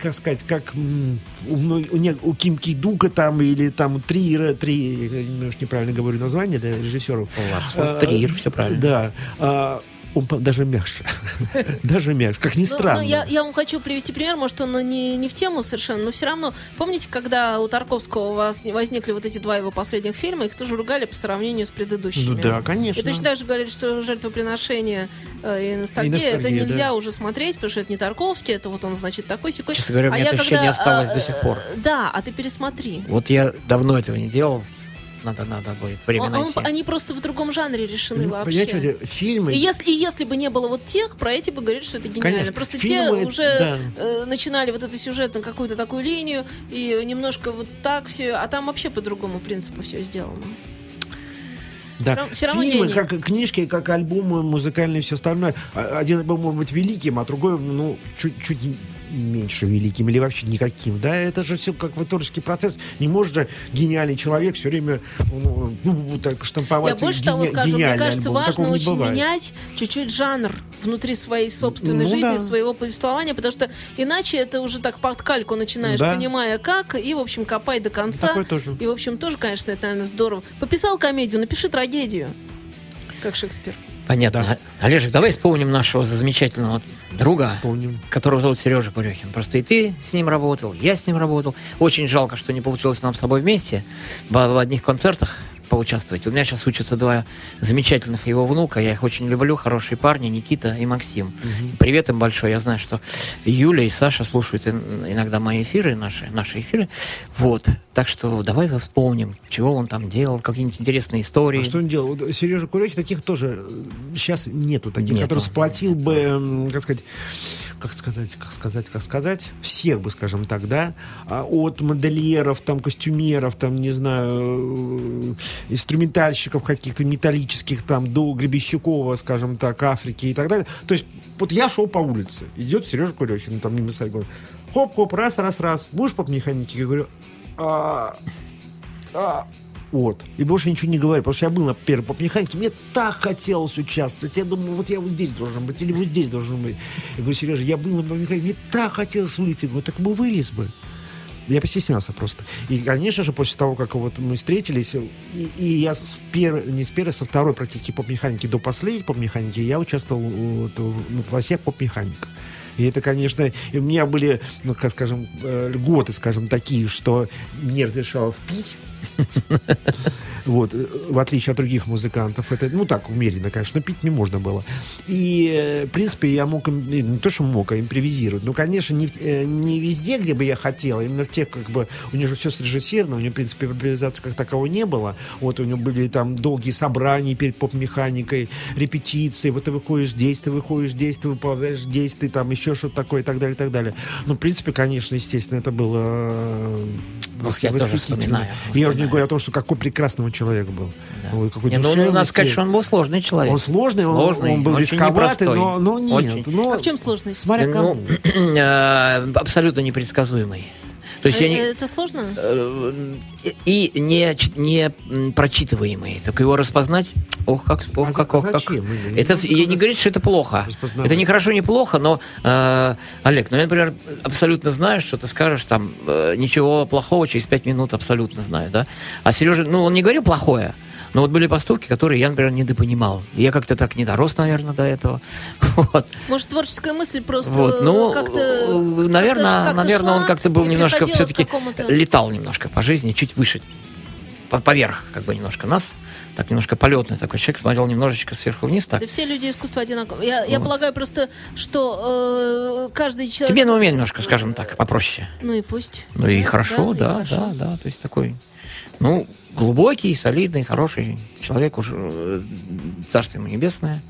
как сказать, как у, у, у Ким Ки Дука там или там три, ре- три, я немножко неправильно говорю название, да, режиссеров. Ларс А, фон Триер, все правильно. Да. А, он даже мягче. Даже мягче, как ни Ну, странно. ну, я, я вам хочу привести пример, может, он не, не в тему совершенно, но все равно, помните, когда у Тарковского у вас возникли вот эти два его последних фильма, их тоже ругали по сравнению с предыдущими. Ну да, конечно. И точно так же говорили, что жертвоприношение э, и ностальгия, И ностальгия, это нельзя да. уже смотреть, потому что это не Тарковский, это вот он, значит, такой секой. Честно говоря, у меня я это ощущение осталось до сих пор. Да, а ты пересмотри. Вот я давно этого не делал. Надо, надо будет время Он- он- найти. они просто в другом жанре решены Ну, вообще. Понимаете, фильмы... И если, и если бы не было вот тех, про эти бы говорили, что это гениально. Конечно. Просто Фильмы, те уже да. э, начинали вот эту сюжетную какую-то такую линию, и немножко вот так все, а там вообще по другому принципу все сделано. Да. Всё равно- Фильмы, гений. как книжки, как альбомы, музыкальные и все остальное. А- Один альбом может быть великим, а другой, ну, чуть-чуть меньше великим или вообще никаким. Да, это же все как творческий процесс. Не может же гениальный человек все время ну, так штамповать Я больше того гени- скажу, мне кажется, альбом. важно Такого очень бывает. менять чуть-чуть жанр внутри своей собственной Ну жизни, да. своего повествования, потому что иначе это уже так под кальку начинаешь, Да. понимая как, и, в общем, копай до конца. Такое тоже. И, в общем, тоже, конечно, это, наверное, здорово. Пописал комедию, напиши трагедию, как Шекспир. Понятно. Олежек, давай вспомним нашего замечательного друга, Вспомним. которого зовут Сережа Курехин. Просто и ты с ним работал, я с ним работал. Очень жалко, что не получилось нам с тобой вместе в одних концертах поучаствовать. У меня сейчас учатся два замечательных его внука. Я их очень люблю. Хорошие парни, Никита и Максим. Привет им большой. Я знаю, что Юля и Саша слушают ин- иногда мои эфиры, наши, наши эфиры. Вот. Так что давай вспомним, чего он там делал, какие-нибудь интересные истории. А что он делал? Вот Сережа Курехин, таких тоже сейчас нету таких, Нету. который сплотил бы, м, как сказать, как сказать, как сказать, как сказать, всех бы, скажем так, да, А от модельеров, там, костюмеров, там, не знаю, э, инструментальщиков каких-то металлических, там, до Гребещукова, скажем так, Африки и так далее. То есть, вот я шел по улице, идет Сережа Курехин, там, мимо Сайгона, хоп-хоп, раз, раз, раз, будешь поп-механики? Я говорю, «А, а, вот. И больше ничего не говорю, потому что я был на первой поп-механике, мне так хотелось участвовать. Я думаю, вот я вот здесь должен быть, или вот здесь должен быть. Я говорю, Сережа, я был на поп-механике, мне так хотелось выйти. Я говорю, так бы вылез бы. Я постеснялся просто. И, конечно же, после того, как вот мы встретились, и, и я с пер- не с первой, со второй практически поп-механики до последней поп-механики, я участвовал вот в во всех поп-механиках. И это, конечно, и у меня были, ну, как скажем, э, льготы, скажем, такие, что мне разрешалось пить. Вот, э, в отличие от других музыкантов, это, ну так, умеренно, конечно, но пить не можно было. И, э, в принципе, я мог, э, не то, что мог, а импровизировать. Ну, конечно, не, э, не везде, где бы я хотел, а именно в тех, как бы, у него же все срежиссировано, у него, в принципе, импровизации как такового не было. Вот, у него были там долгие собрания перед поп-механикой, репетиции, вот ты выходишь здесь, ты выходишь здесь, ты выползаешь здесь, ты там еще что-то такое и так далее, и так далее. Ну, в принципе, конечно, естественно, это было э, Вот я тоже восхитительно. вспоминаю, Я уже не говорю о том, что какой прекрасный человек был. Вот, какой Не, ну, надо сказать, что он был сложный человек. Он сложный, он- Сложный, он, был очень рисковатый, но, но нет. Очень. но А в чем сложность? Смотря кому. Ну, э, абсолютно непредсказуемый. То есть я не, Э, Это сложно? э, и не, не прочитываемый. Так его распознать, ох, как, ох, А как, ох, как. Это, ну, я не говорю, что это плохо. Это не хорошо, не плохо, но, э, Олег, ну я, например, абсолютно знаю, что ты скажешь, там, э, ничего плохого через пять минут абсолютно знаю, да? А Сережа, ну, он не говорил плохое, но вот были поступки, которые я, например, недопонимал. Я как-то так не дорос, наверное, до этого. Вот. Может, творческая мысль просто Вот, ну, э, как-то... э, наверное, как-то- как-то наверное, он шла как-то был и немножко все-таки летал немножко по жизни, чуть выше, по- поверх, как бы немножко нас, так немножко полетный такой человек, смотрел немножечко сверху вниз, так. Да все люди искусства одинаковые. Я, я полагаю просто, что э, каждый человек... Тебе на уме немножко, скажем так, попроще. Ну и пусть. Ну и хорошо, и да, хорошо. да, да, то есть такой, ну, глубокий, солидный, хороший человек, уже э, царство ему небесное.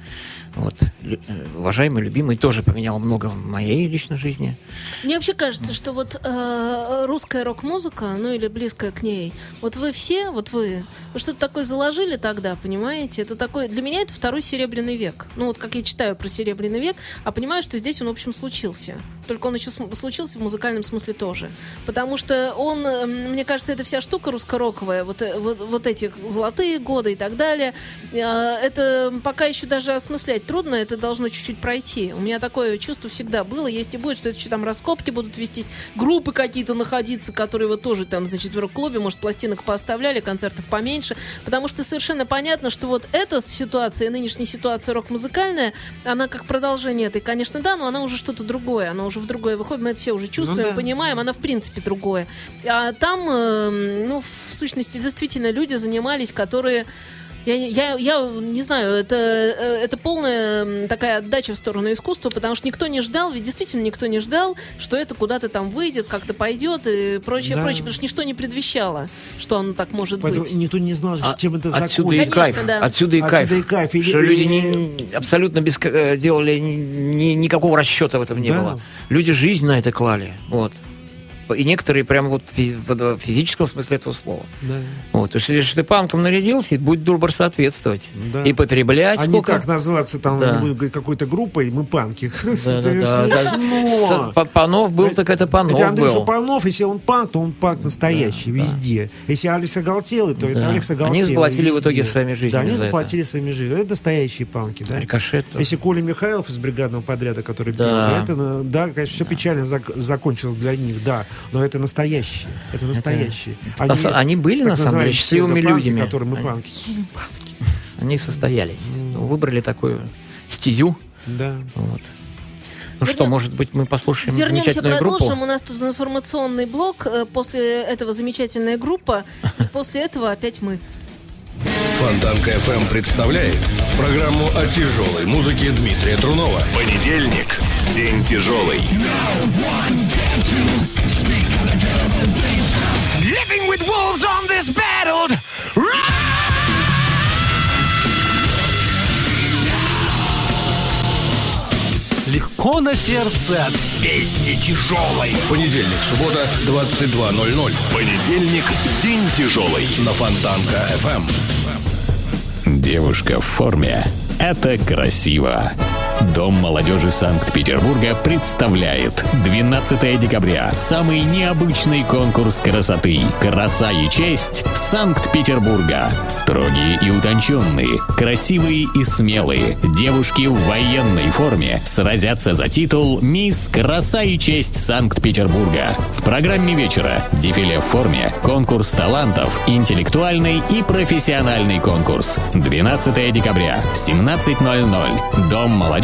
Вот, э, уважаемый, любимый, тоже поменял много в моей личной жизни. Мне вообще кажется, что вот э, русская рок-музыка, ну или близкая к ней, вот вы все, вот вы, вы что-то такое заложили тогда, понимаете? Это такой, для меня это второй серебряный век. Ну вот как я читаю про серебряный век, а понимаю, что здесь он, в общем, случился. Только он еще случился в музыкальном смысле тоже. Потому что он, э, мне кажется, эта вся штука русско-роковая, вот, э, вот, вот этих золотые годы и так далее, э, это пока еще даже осмыслять трудно, это должно чуть-чуть пройти. У меня такое чувство всегда было, есть и будет, что это еще там раскопки будут вестись, группы какие-то находиться, которые вот тоже там, значит, в рок-клубе, может, пластинок поставляли, концертов поменьше, потому что совершенно понятно, что вот эта ситуация, нынешняя ситуация рок-музыкальная, она как продолжение этой, конечно, да, но она уже что-то другое, она уже в другое выходит, мы это все уже чувствуем, да. понимаем, она в принципе другое. А там, э, ну, в сущности, действительно люди занимались, которые я, не- я, я не знаю, это, э, это полная такая отдача в сторону искусства, потому что никто не ждал, ведь действительно никто не ждал, что это куда-то там выйдет, как-то пойдет и прочее, Да. прочее, потому что ничто не предвещало, что оно так может Поэтому быть. никто не знал, А- чем это Отсюда и закончится. Конечно, кайф. да. Отсюда и Отсюда кайф. и кайф. Или- Что люди или- не, абсолютно без, э, делали ни- ни- никакого расчета в этом не Да. было. Люди жизнь на это клали. Вот. И некоторые прямо вот в физическом смысле этого слова. Да. Вот. То есть, если ты панком нарядился, будь добр соответствовать. Да. И потреблять А не сколько... так назваться там Да. какой-то группой, мы панки. Да, Это да, да, да. смешно. С- Па- Панов был, так это Панов Это Андрюша был. Панов, если он панк, то он панк настоящий Да, да. везде. Если Алекс Оголтелый, то это. Алекс Они Оголтелый заплатили в итоге своими жизнями Да, они за это. заплатили своими жизнями. Это настоящие панки, да. Рикошет. Если Коля Михайлов из бригадного подряда, который Да. это, ну, да, конечно, все печально зак- закончилось для них, да, но это настоящие, это настоящие. на са- они были, на самом деле, счастливыми людьми. которые мы Они- панки. Они состоялись. Ну, Выбрали такую стезю. Да. Вот. Ну Вернем- что, может быть, мы послушаем Вернемся, замечательную продолжим. группу? У нас тут информационный блок. э, После этого замечательная группа. И после этого опять мы. Фонтанка FM представляет программу о тяжелой музыке Дмитрия Трунова. Понедельник. День тяжелый. Living with wolves on this battle. Легко на сердце от песни тяжелой. Понедельник, суббота, 22.00. Понедельник. День тяжелый. На Фонтанка FM. Девушка в форме – это красиво. Дом молодежи Санкт-Петербурга представляет 12 декабря самый необычный конкурс красоты «Краса и честь Санкт-Петербурга». Строгие и утонченные, красивые и смелые девушки в военной форме сразятся за титул «Мисс Краса и честь Санкт-Петербурга». В программе вечера дефиле в форме, конкурс талантов, интеллектуальный и профессиональный конкурс. 12 декабря, 17.00. Дом молодежи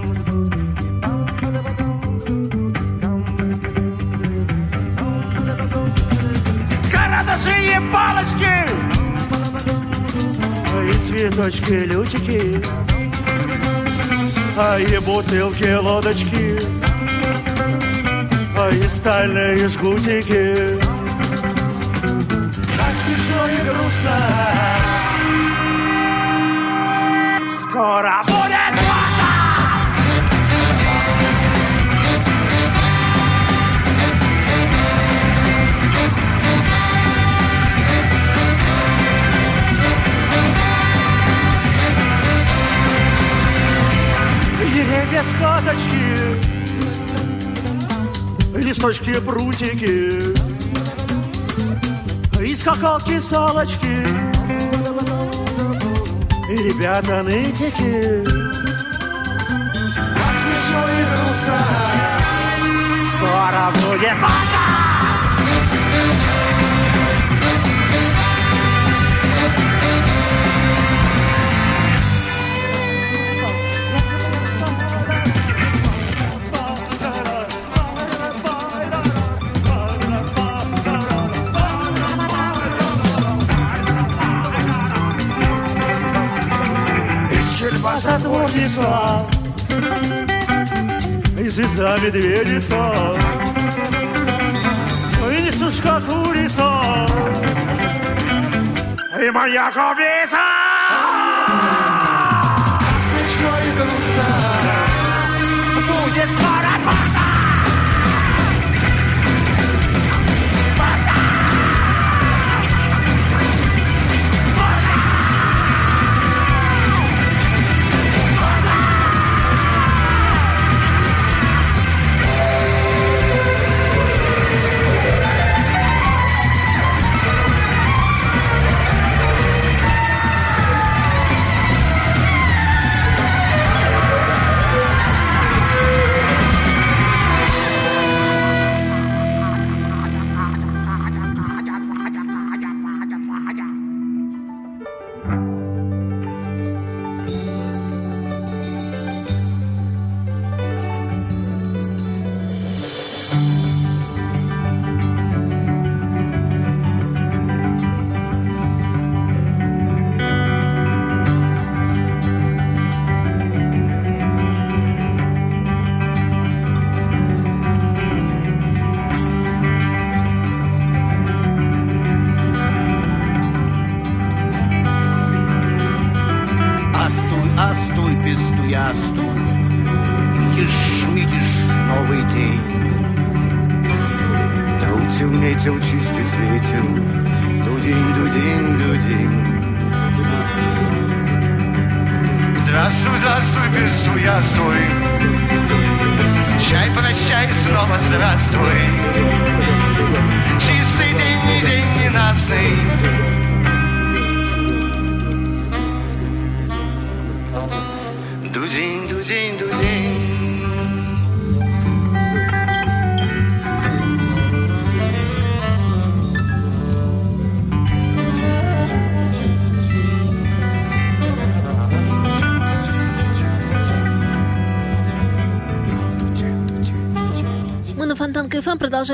Палочки. И цветочки, лютики А и бутылки, лодочки. А и стальные жгутики. Как смешно и грустно. Скоро будет Деревья с козочки Листочки, прутики. И скакалки, салочки. И ребята нытики. Как смешно и грустно. Скоро будет поздно охотница И звезда медведица И несушка курица. И моя кубица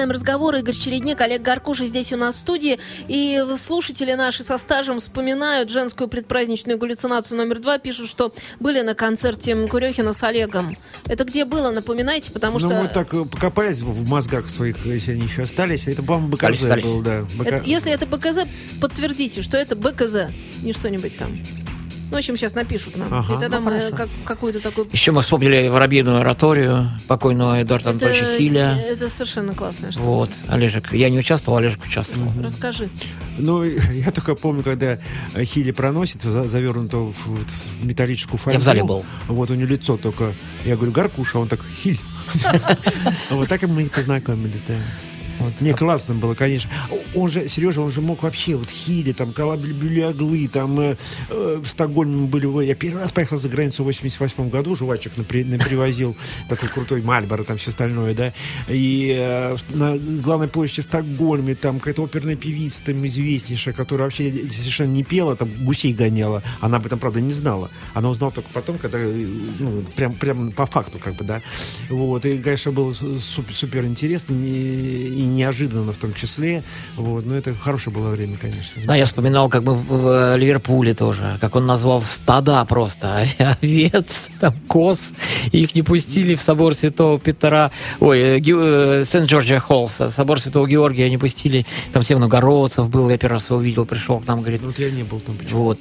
продолжаем разговор. Игорь Чередник, Олег Гаркуша здесь у нас в студии. И слушатели наши со стажем вспоминают женскую предпраздничную галлюцинацию номер два. Пишут, что были на концерте Курехина с Олегом. Это где было, напоминайте, потому Ну, что... мы так э, покопались в мозгах своих, если они еще остались. Это, по-моему, БКЗ остались. был, да. БК- Это- если это БКЗ, подтвердите, что это БКЗ, не что-нибудь там. Ну, в общем, сейчас напишут нам. Ага, и тогда ну, мы как- какую-то такую... Еще мы вспомнили воробьиную ораторию покойного Эдуарда Анатольевича Хиля. это совершенно классная штука. Вот, Олежек. Я не участвовал, Олежек участвовал. Расскажи. Ну, я только помню, когда Хили проносит, за- завернутого в, в металлическую фольгу. Я в зале был. Вот у него лицо только... Я говорю, Гаркуша, а он так, Хиль. Вот так мы и познакомились, да. Вот. Не, классно было, конечно. Он же, Сережа, он же мог вообще, вот Хили, там, Калабли-Бюлеглы, там, э, э, в Стокгольме мы были. Я первый раз поехал за границу в 88 году, жвачек напри- напривозил, такой крутой Мальборо, там все остальное, да. И э, на главной площади в Стокгольме, там, какая-то оперная певица, там, известнейшая, которая вообще совершенно не пела, там, гусей гоняла. Она об этом, правда, не знала. Она узнала только потом, когда, э, ну, прям, прям по факту, как бы, да. Вот, и, конечно, было су- супер, супер интересно и, и неожиданно в том числе. Вот, но это хорошее было время, конечно. Да, я вспоминал, как мы в, в Ливерпуле тоже, как он назвал стада просто, овец, там, коз, их не пустили в собор Святого Петра, ой, э, э, Сент-Джорджия Холл, со- собор Святого Георгия не пустили, там всех многородцев был, я первый раз его увидел, пришел к нам, говорит, Ну, вот я не был там почему? Вот.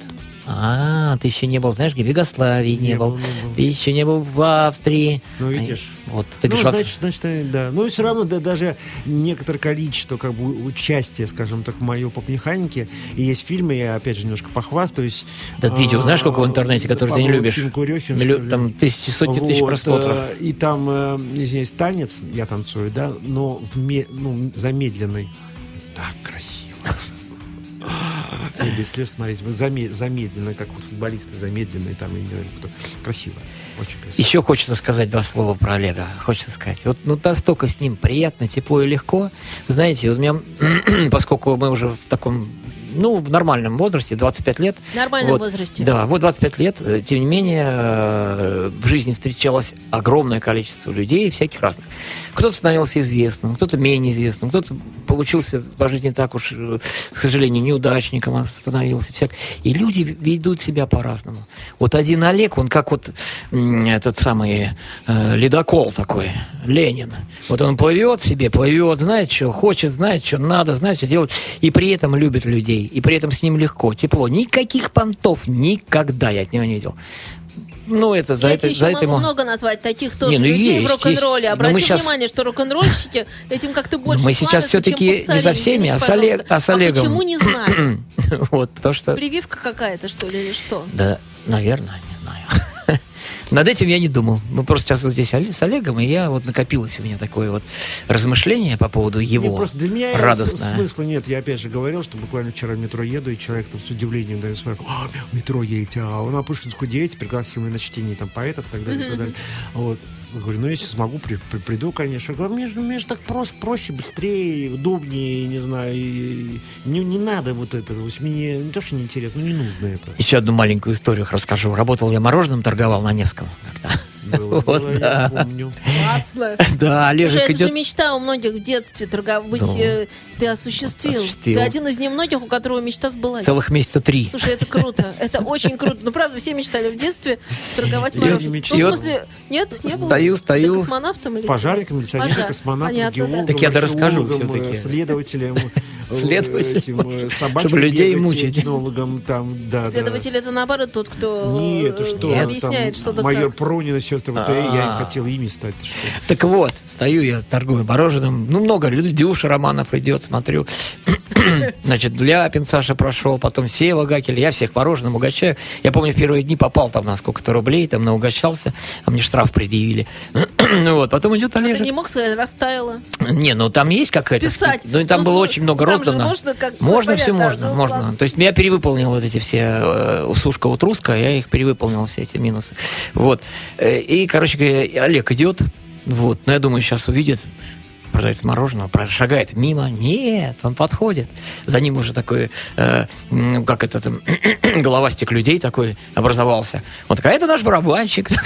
А, ты еще не был, знаешь? В Югославии не, Не был. был, не был. Ты еще не был в Австрии. Ну, А, видишь. Вот, ты ну, говоришь, значит, значит, э, да. Но все равно да, даже некоторое количество как бы участия, скажем так, в моей поп-механике. И есть фильмы, я опять же немножко похвастаюсь. Да, видео, знаешь, сколько в интернете, которые ты не любишь? фильм Курехин, Миллион- там тысячи, сотни тысяч Вот, просмотров. э, И там, э, извиняюсь, танец, я танцую, да, но в ну, замедленный. Так красиво. Без слез смотреть. Замедленно, как вот футболисты замедленные там. Красиво. Очень красиво. Еще хочется сказать два слова про Олега. Хочется сказать. Вот ну, настолько с ним приятно, тепло и легко. Знаете, вот меня, поскольку мы уже в таком ну, в нормальном возрасте, 25 лет. В нормальном Вот. возрасте. Да, вот 25 лет. Э, Тем не менее, э, в жизни встречалось огромное количество людей, всяких разных. Кто-то становился известным, кто-то менее известным, кто-то получился по жизни так уж, э, к сожалению, неудачником становился. Всяк... И люди ведут себя по-разному. Вот один Олег, он как вот этот самый э, ледокол такой, Ленин. Вот он плывет себе, плывет, знает, что хочет, знает, что надо, знает, что делать, и при этом любит людей, и при этом с ним легко, тепло. Никаких понтов никогда я от него не видел. Ну, это за Я это, тебе еще за могу это ему... много назвать таких тоже Не, ну людей есть, в рок-н-ролле. Обрати щас- внимание, что рок-н-ролльщики этим как-то больше мы сейчас все-таки не за всеми, а с, Олег- а с Олегом. почему не знаю? Вот, потому что... Прививка какая-то, что ли, или что? Да, наверное. Над этим я не думал. Мы просто сейчас вот здесь с Олегом, и я вот накопилось у меня такое вот размышление по поводу Не, его просто для меня радостное. смысла нет. Я опять же говорил, что буквально вчера в метро еду, и человек там с удивлением да, смотрит, а, в метро едете, а он опушкин худеете, пригласил меня на чтение там поэтов и так далее, и так далее. Вот. Я говорю, ну если смогу, при- при- приду, конечно. Говорю, мне же, мне же так просто, проще, быстрее, удобнее, не знаю, и не, не надо вот это. То есть мне не то, что неинтересно, но не нужно это. Еще одну маленькую историю расскажу. Работал я мороженым, торговал на Невском. тогда. Было Вот, дело, я помню. Классно. Да, Слушай, Олежек это идет... же мечта у многих в детстве торговать. Быть, Ну. э, ты осуществил. Осуществил. Ты один из немногих, у которого мечта сбылась. Целых месяца три. Слушай, это круто. Это очень круто. Ну, правда, все мечтали в детстве торговать Я мороженым. не Ну, в мечтал. смысле, нет, не было? Стою, стою. Ты космонавтом или? Пожарником, милиционером, Пожар. космонавтом, Понятно, да. геологом, Так я даже расскажу археологом, э, э, Следователем. Этим, э, Чтобы людей мучить. этнологом, там, да, да. Следователь это наоборот тот, кто Нет, ты э, что, объясняет там что-то майор как. Пронин и сестры, вот я, А. не хотел ими стать. ты что. Так вот, стою я, торгую мороженым. Ну, много людей. Дюша Романов идет, смотрю. Значит, Ляпин Саша прошел, потом Сева Гакель. Я всех мороженым угощаю. Я помню, в первые дни попал там на сколько-то рублей, там наугощался, а мне штраф предъявили. ну вот, потом идет Ты Олежек. не мог сказать, растаяло. Не, ну там есть какая-то... Списать. спи- Ну, и там Ну, было ну, очень много там же роздано. можно как- Можно ну, все можно, ну, можно. ладно. То есть я перевыполнил вот эти все э, сушка утруска, я их перевыполнил, все эти минусы. Вот. Э, И, короче говоря, Олег идет, вот, но я думаю, сейчас увидит продавец мороженого, шагает мимо. Нет, он подходит. За ним уже такой, э, м, как это там, головастик людей такой образовался. Он такой, а это наш барабанщик.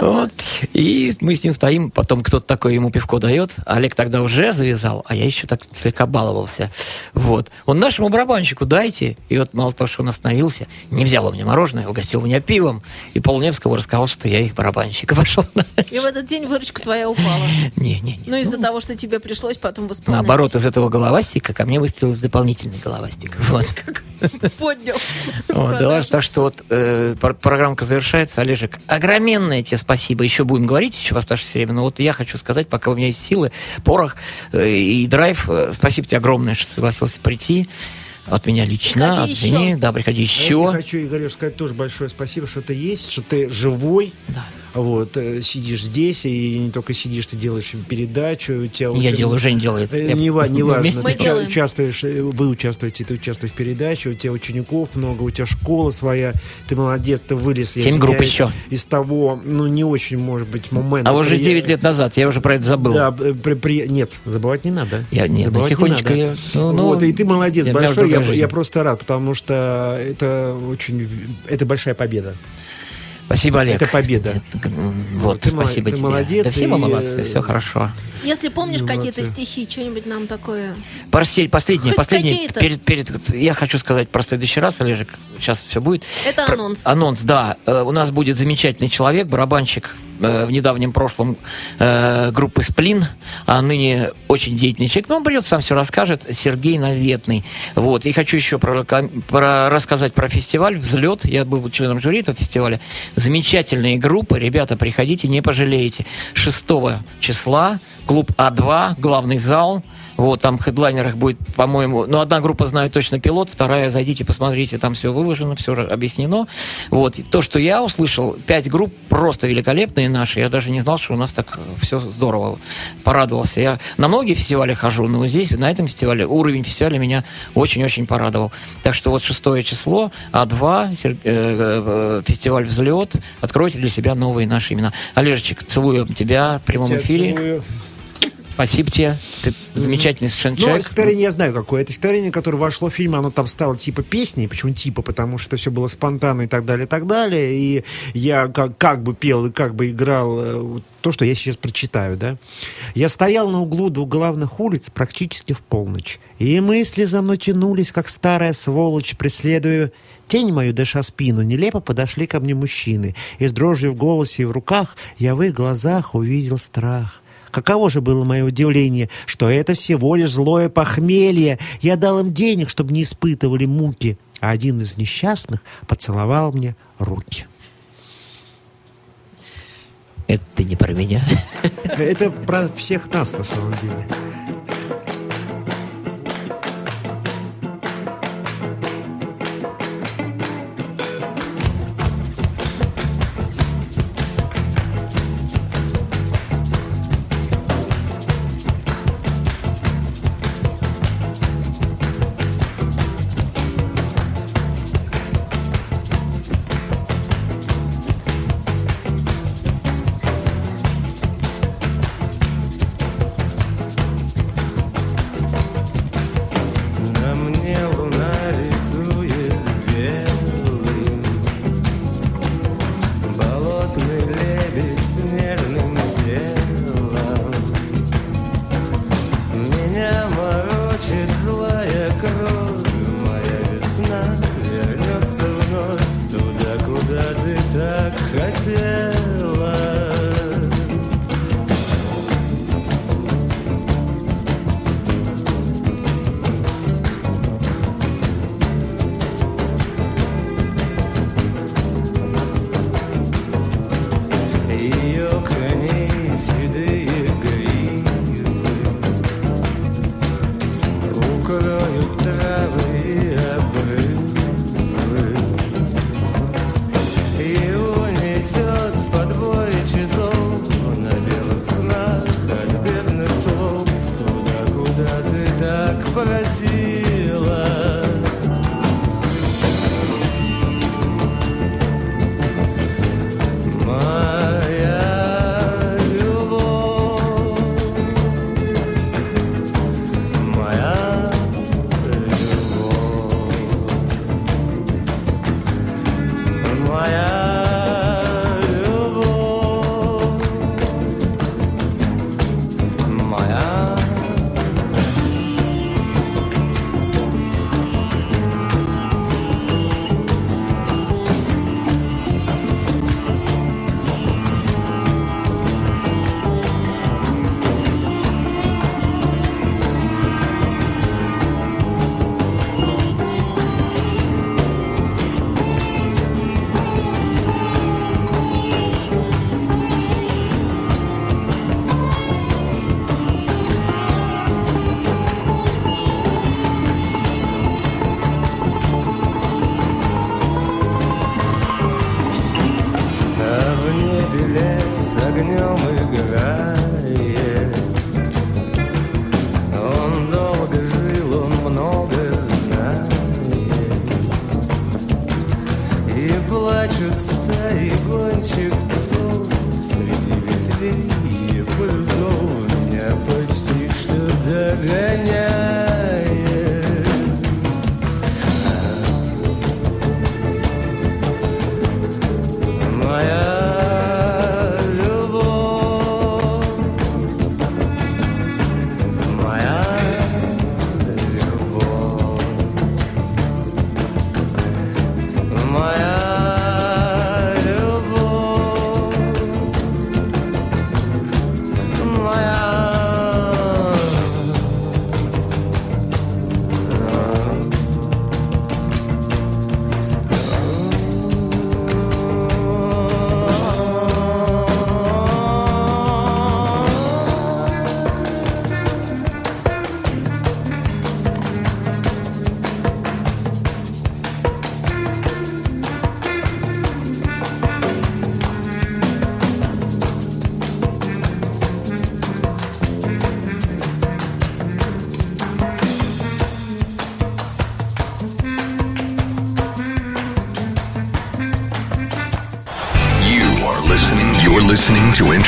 Вот. И мы с ним стоим, потом кто-то такой ему пивко дает. Олег тогда уже завязал, а я еще так слегка баловался. Вот. Он нашему барабанщику дайте. И вот мало того, что он остановился, не взял у меня мороженое, угостил меня пивом. И Полневского рассказал, что я их барабанщика пошел. И в этот день выручка твоя упала. Не-не-не. Ну, из-за того, что тебе пришлось потом восполнять. Наоборот, из этого головастика ко мне выстрелил дополнительный головастик. Вот. Поднял. Вот, да, так что вот э, пр- программка завершается. Олежек, огроменное тебе спасибо. Еще будем говорить еще в оставшееся время. Но вот я хочу сказать, пока у меня есть силы, порох э, и драйв, э, спасибо тебе огромное, что согласился прийти. От меня лично, Приходи от еще. Жени. Да, приходи А я тебе еще. хочу, Игорь, сказать тоже большое спасибо, что ты есть, что ты живой. Да. Вот, э, сидишь здесь, и не только сидишь, ты делаешь передачу. У тебя Я очень- делаю, Жень делает. Э, Я- Не, не важно. Ты участвуешь, э, вы участвуете, ты участвуешь в передаче, у тебя учеников много, у тебя школа своя, ты молодец, ты вылез. я Семь групп извиняюсь, еще. Из того, ну, не очень, может быть, момента. А уже 9 лет назад, я уже про это забыл. Да, при- при- нет, забывать не надо. Я- нет, ну, Забывать не тихонечко надо. я- ну, ну, вот, и ты молодец меня большой, я, я просто рад, потому что это очень, это большая победа. Спасибо, Олег. Это победа. Вот, Ты спасибо ты тебе. молодец, Да все мы и, молодцы, э, все хорошо. Если помнишь Ну, какие-то стихи, что-нибудь нам такое. Прости, последнее, Хоть последнее. какие-то. Перед, перед, я хочу сказать про следующий раз, Олежек. Сейчас все будет. Это Про- анонс. Анонс, да. Э, У нас будет замечательный человек, барабанщик э, в недавнем прошлом э, группы «Сплин», а ныне очень деятельный человек. Но он придет, сам все расскажет. Сергей Наветный. Вот. И хочу еще про, про- рассказать про фестиваль «Взлет». Я был членом жюри этого фестиваля. Замечательные группы. Ребята, приходите, не пожалеете. 6 числа клуб А2, главный зал. Вот, там в хедлайнерах будет, по-моему, ну, одна группа знаю точно пилот, вторая, зайдите, посмотрите, там все выложено, все объяснено. Вот, и то, что я услышал, пять групп просто великолепные наши, я даже не знал, что у нас так все здорово, порадовался. Я на многие фестивали хожу, но здесь, на этом фестивале, уровень фестиваля меня очень-очень порадовал. Так что вот шестое число, А2, сер- э, э, фестиваль «Взлет», откройте для себя новые наши имена. Олежечек, целую тебя в прямом эфире. целую. Спасибо тебе. Ты замечательный совершенно Ну, человек. стихотворение я знаю какое. Это стихотворение, которое вошло в фильм, оно там стало типа песни. Почему типа? Потому что все было спонтанно и так далее, и так далее. И я как, как бы пел и как бы играл э, то, что я сейчас прочитаю, да. Я стоял на углу двух главных улиц практически в полночь. И мысли за мной тянулись, как старая сволочь, преследуя тень мою, дыша спину. Нелепо подошли ко мне мужчины. И с дрожью в голосе и в руках я в их глазах увидел страх. Каково же было мое удивление, что это всего лишь злое похмелье. Я дал им денег, чтобы не испытывали муки. А один из несчастных поцеловал мне руки. Это не про меня. Это про всех нас на самом деле.